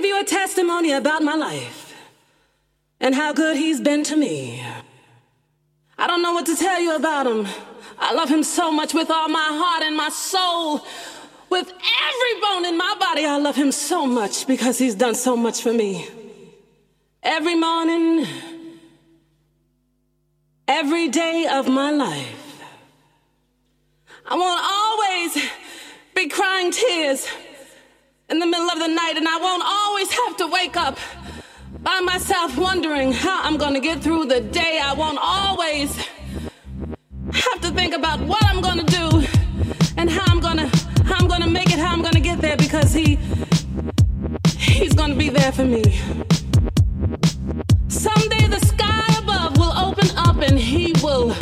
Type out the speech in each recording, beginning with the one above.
give you a testimony about my life and how good he's been to me. I don't know what to tell you about him. I love him so much with all my heart and my soul. With every bone in my body, I love him so much because he's done so much for me. Every morning, every day of my life, I won't always be crying tears in the middle of the night, and I won't always have to wake up by myself wondering how I'm gonna get through the day. I won't always have to think about what I'm gonna do and how I'm gonna how I'm gonna make it, how I'm gonna get there because he he's gonna be there for me. Someday the sky above will open up and he will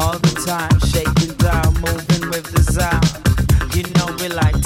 all the time, shaking down, moving with the sound. You know we like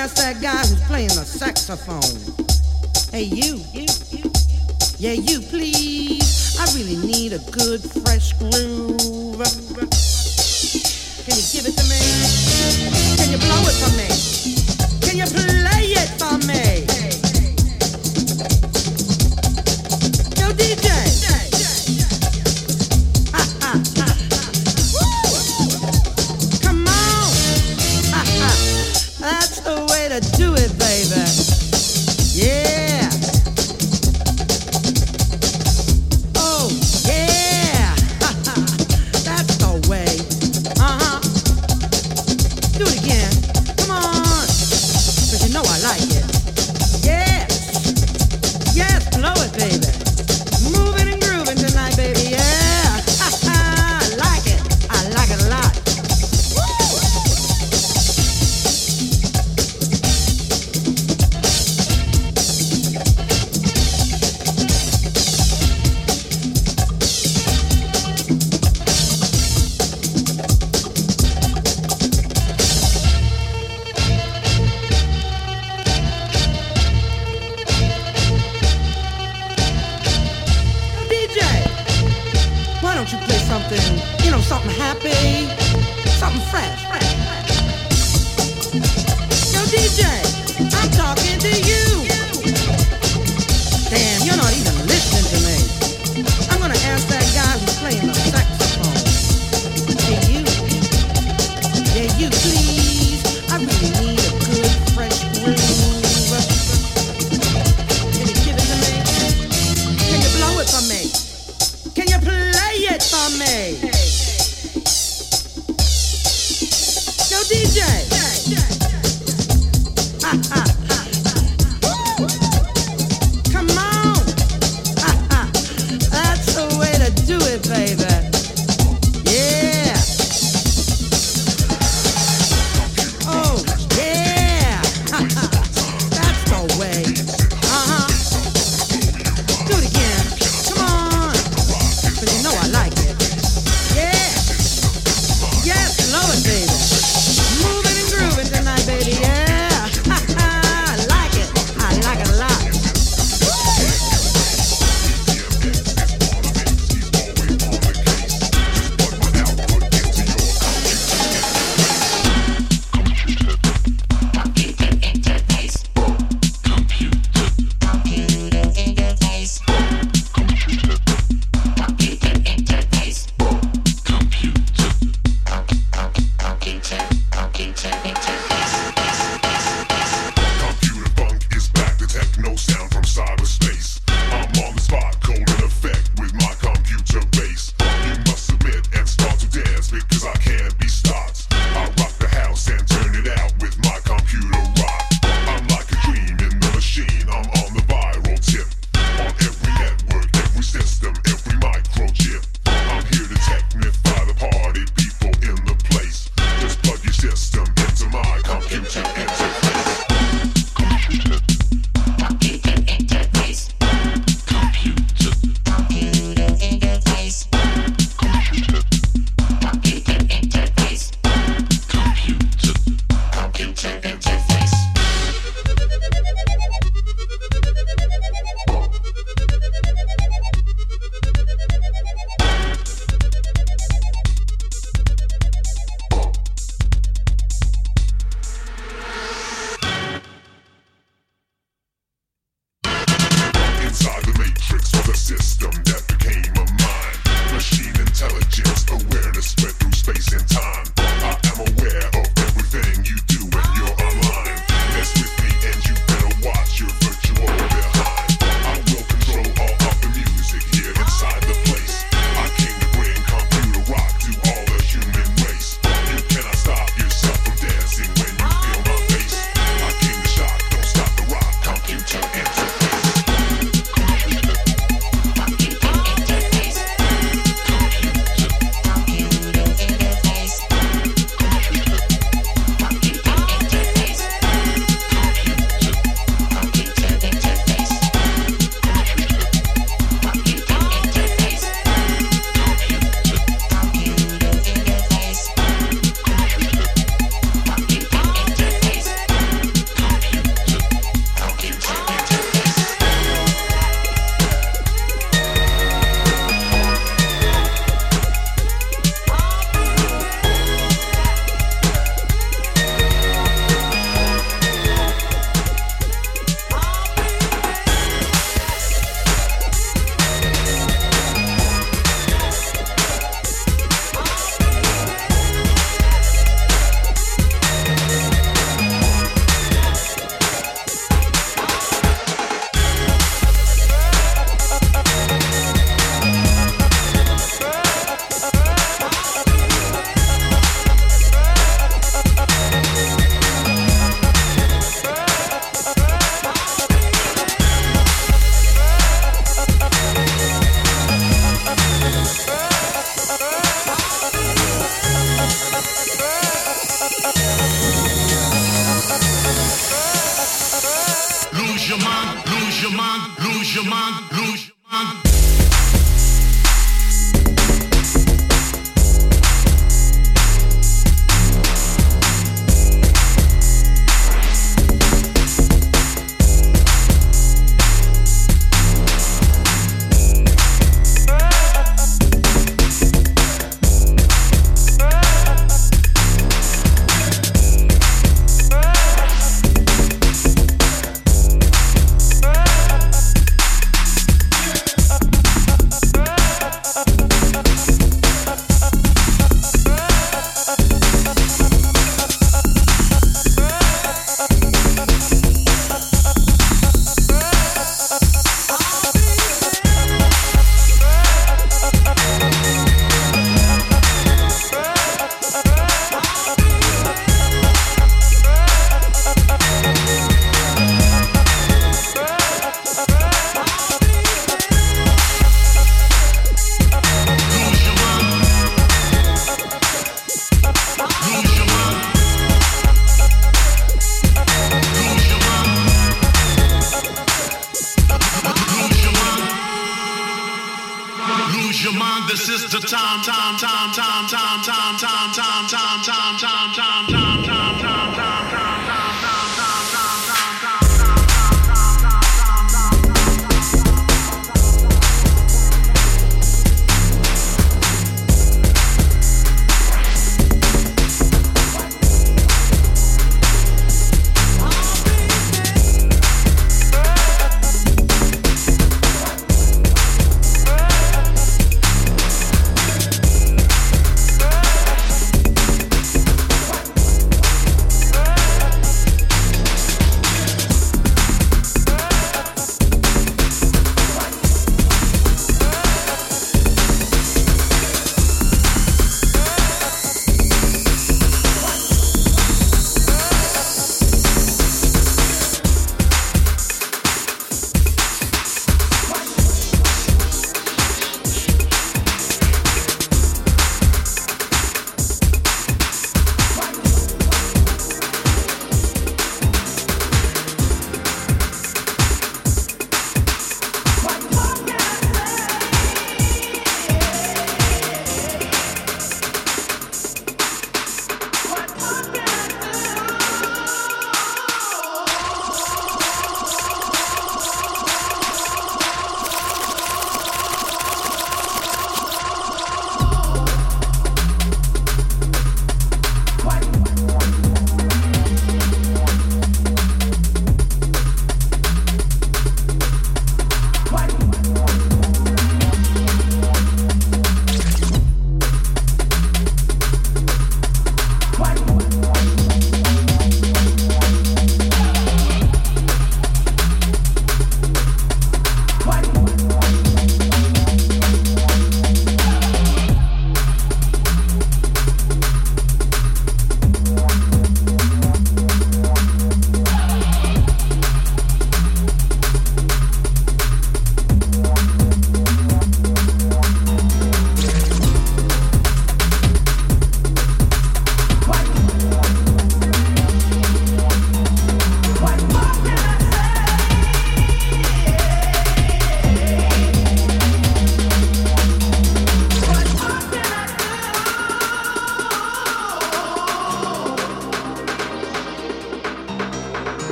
ask that guy who's playing the saxophone. Hey, you. Yeah, you, please. I really need a good, fresh groove. Can you give it to me? Can you blow it for me? Can you please? DJ.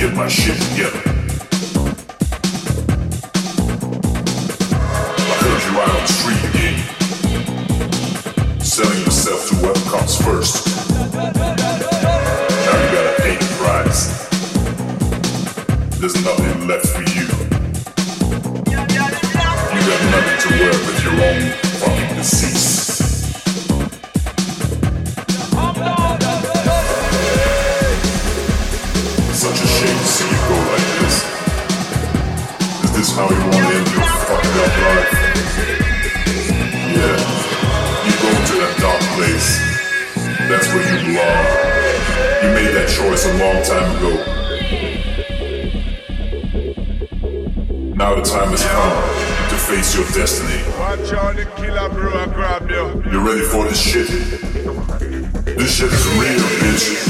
get my shit together. I heard you out on the street again, selling yourself to whoever comes first. Now you got a eight price. There's nothing left for you. You got nothing to wear but your own. place. That's where you belong. You made that choice a long time ago. Now the time has come to face your destiny. You're ready for this shit? This shit is real, bitch.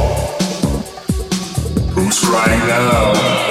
right now.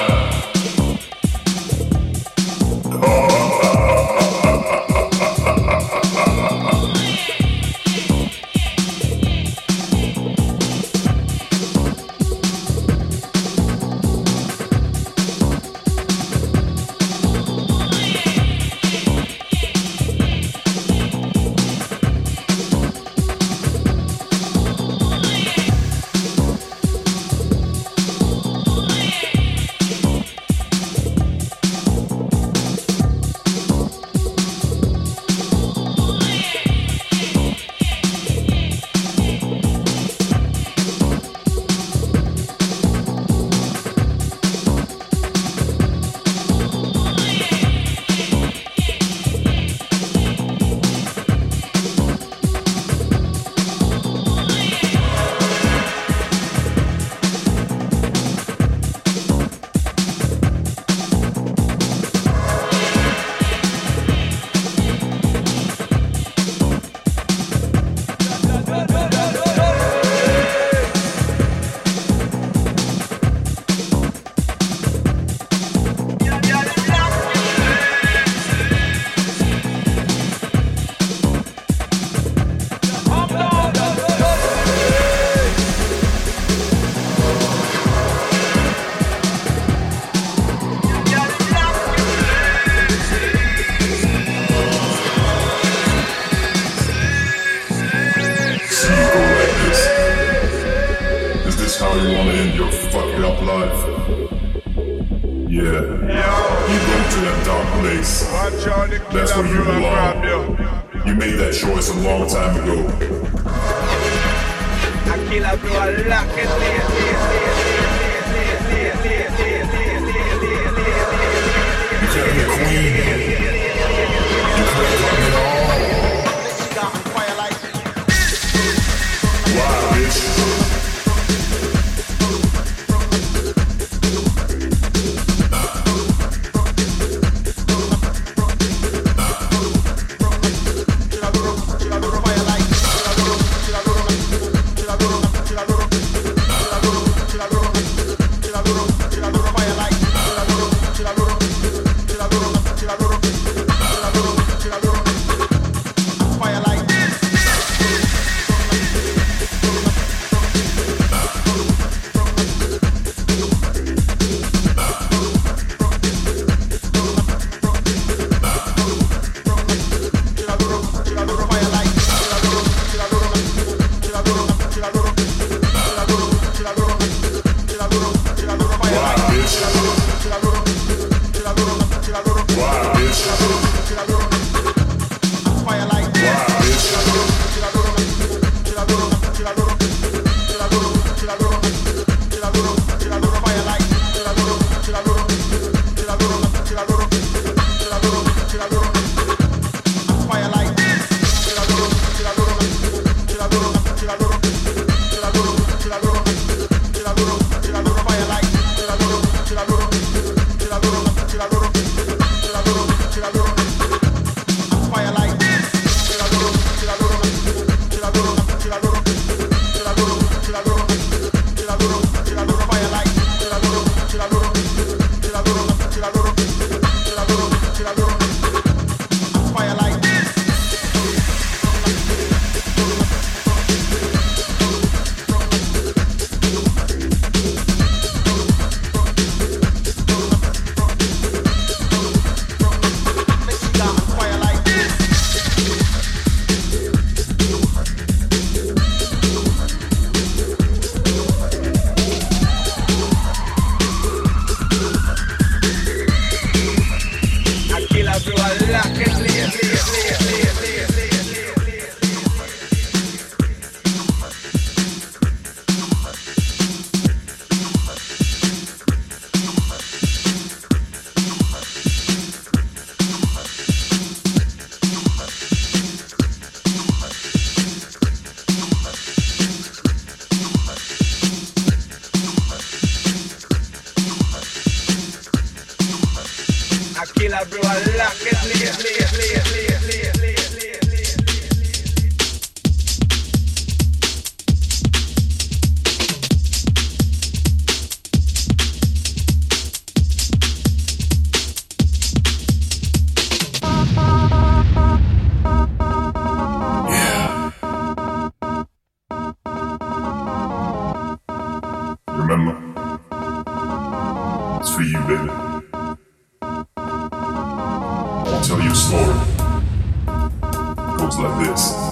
like this.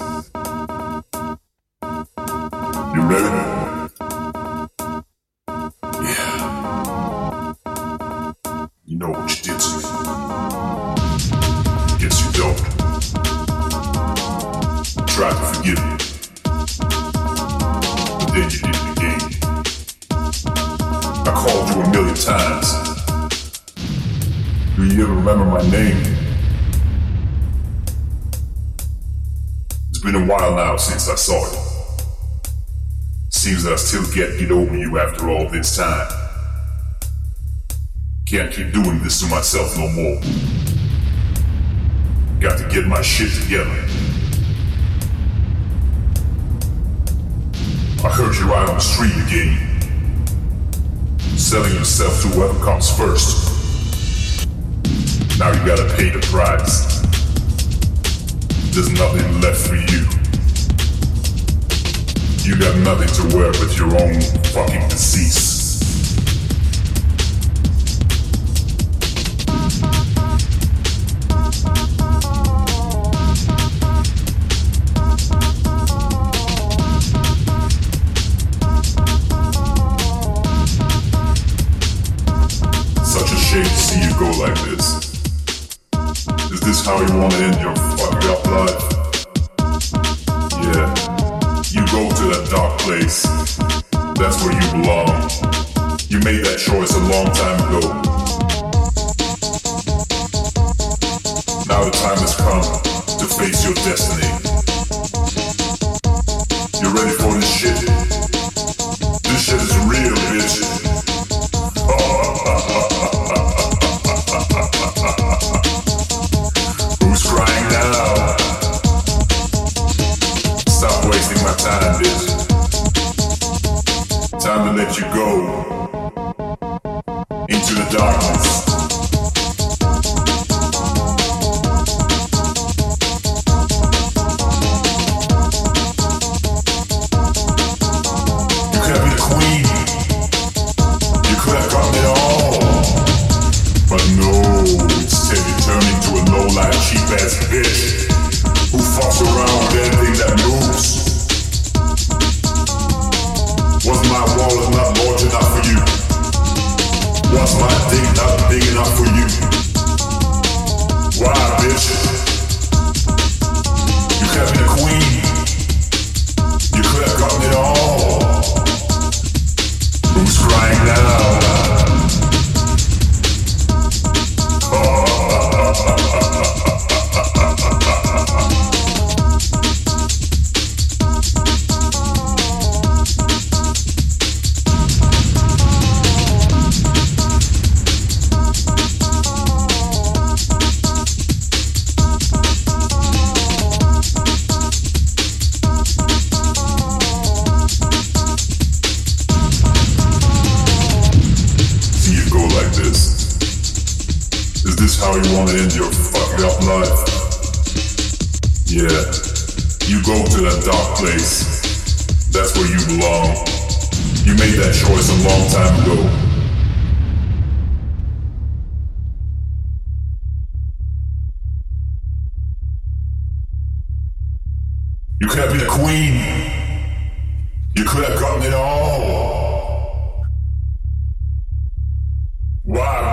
forget get over you after all this time. Can't keep doing this to myself no more. Got to get my shit together. I heard you right out on the street again. Selling yourself to whoever comes first. Now you gotta pay the price. There's nothing left for you. You got nothing to wear but your own fucking disease. see you go like this? Is this how you want to end your fucked up life? place. That's where you belong. You made that choice a long time ago. Now the time has come to face your destiny.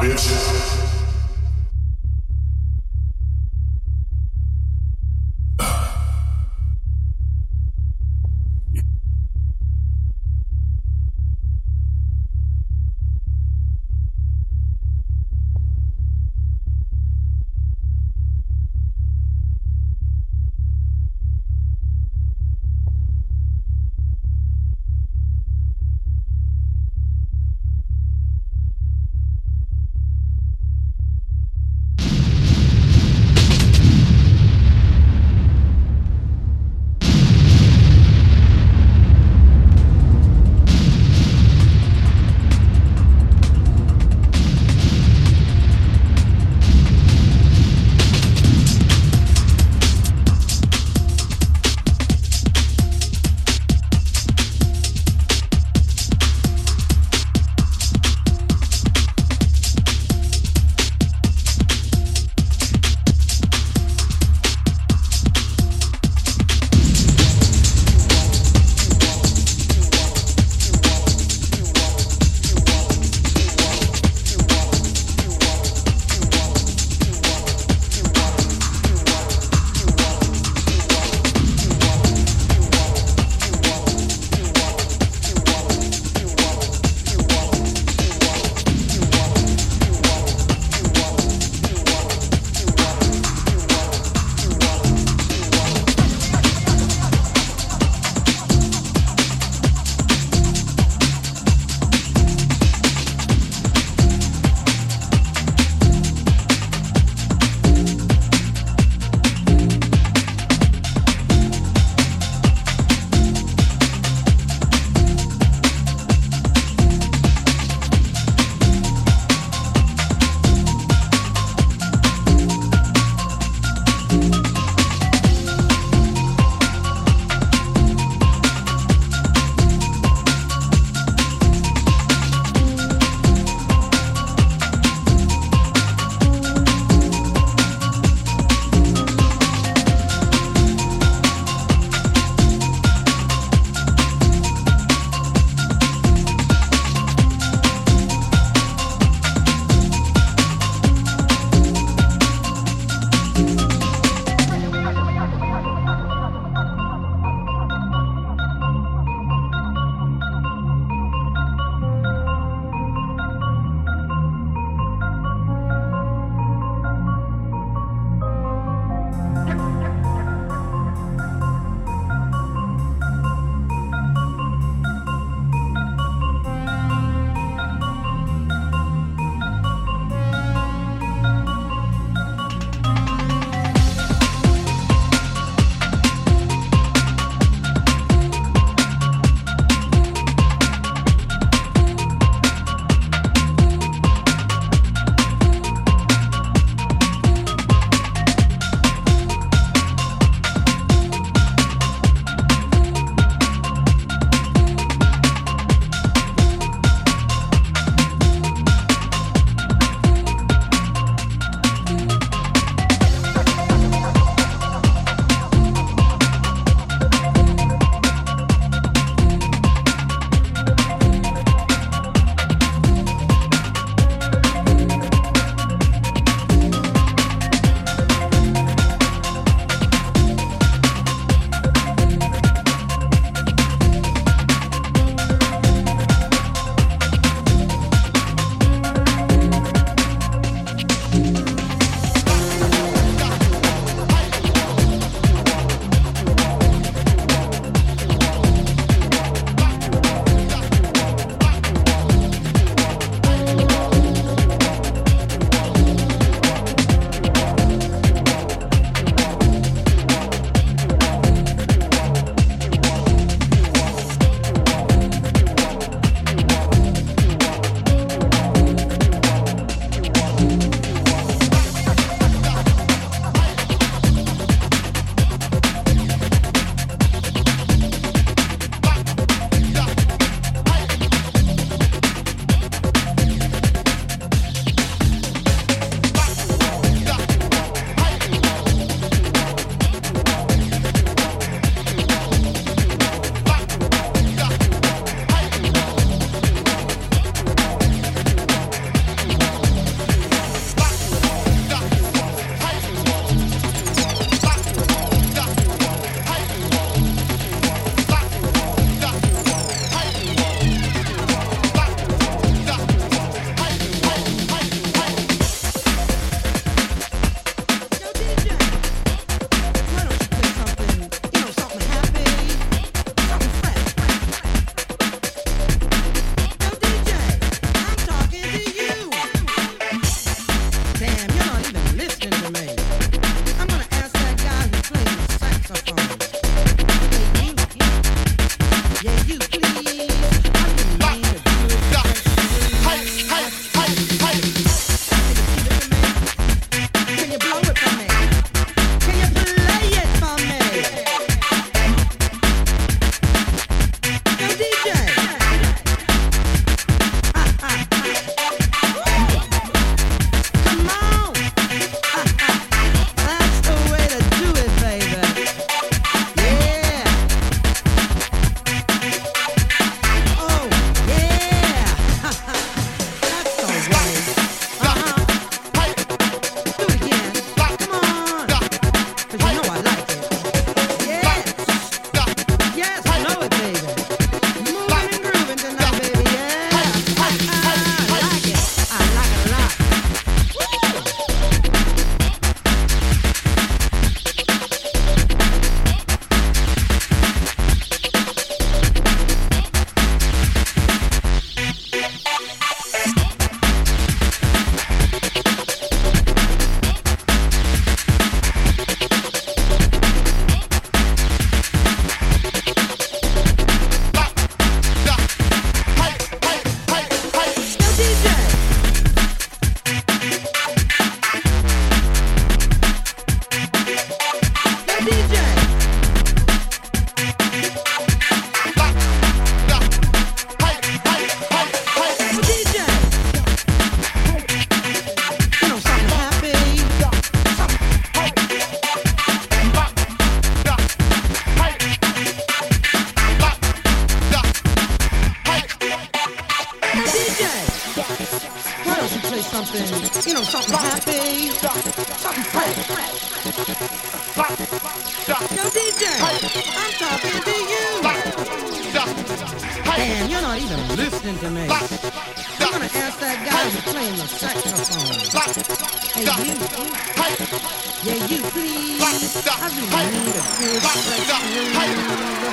bitch. Yeah, you please. I really need a good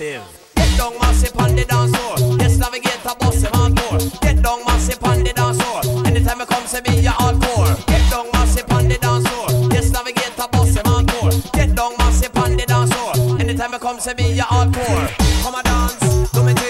massive. Get down massive on the dance floor. Yes, navigate a boss him on. Get down massive on the dance floor. Anytime I come, say me you hardcore. Get down massive on the dance floor. Yes, navigate a boss him on. Get down massive on the dance floor. Anytime I come, say me you hardcore. Come and dance, do me too.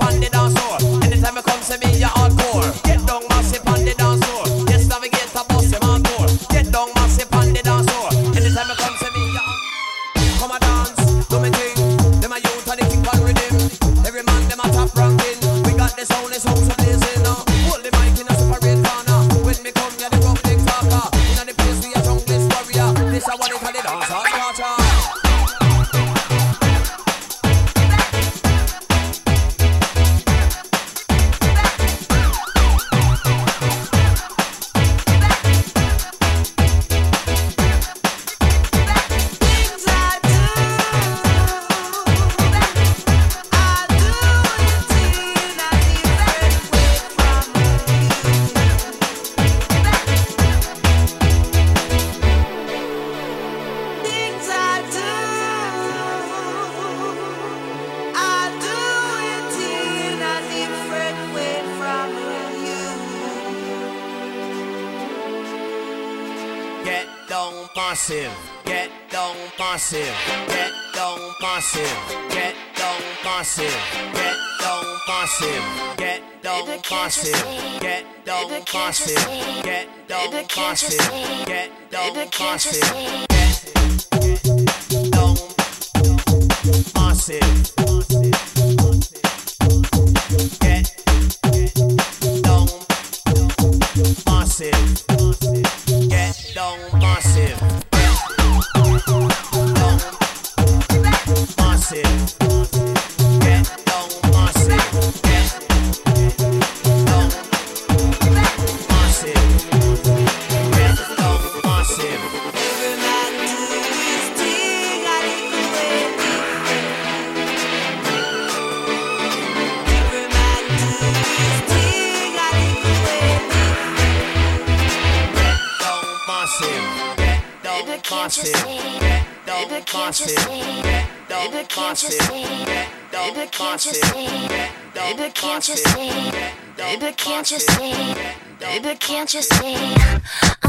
pan the dance floor. Anytime you come to me, you're Baby, can't you see? Baby, can't you see? Baby, can't you see? That don't bounce it. Baby, can't you see? Baby, can't you see?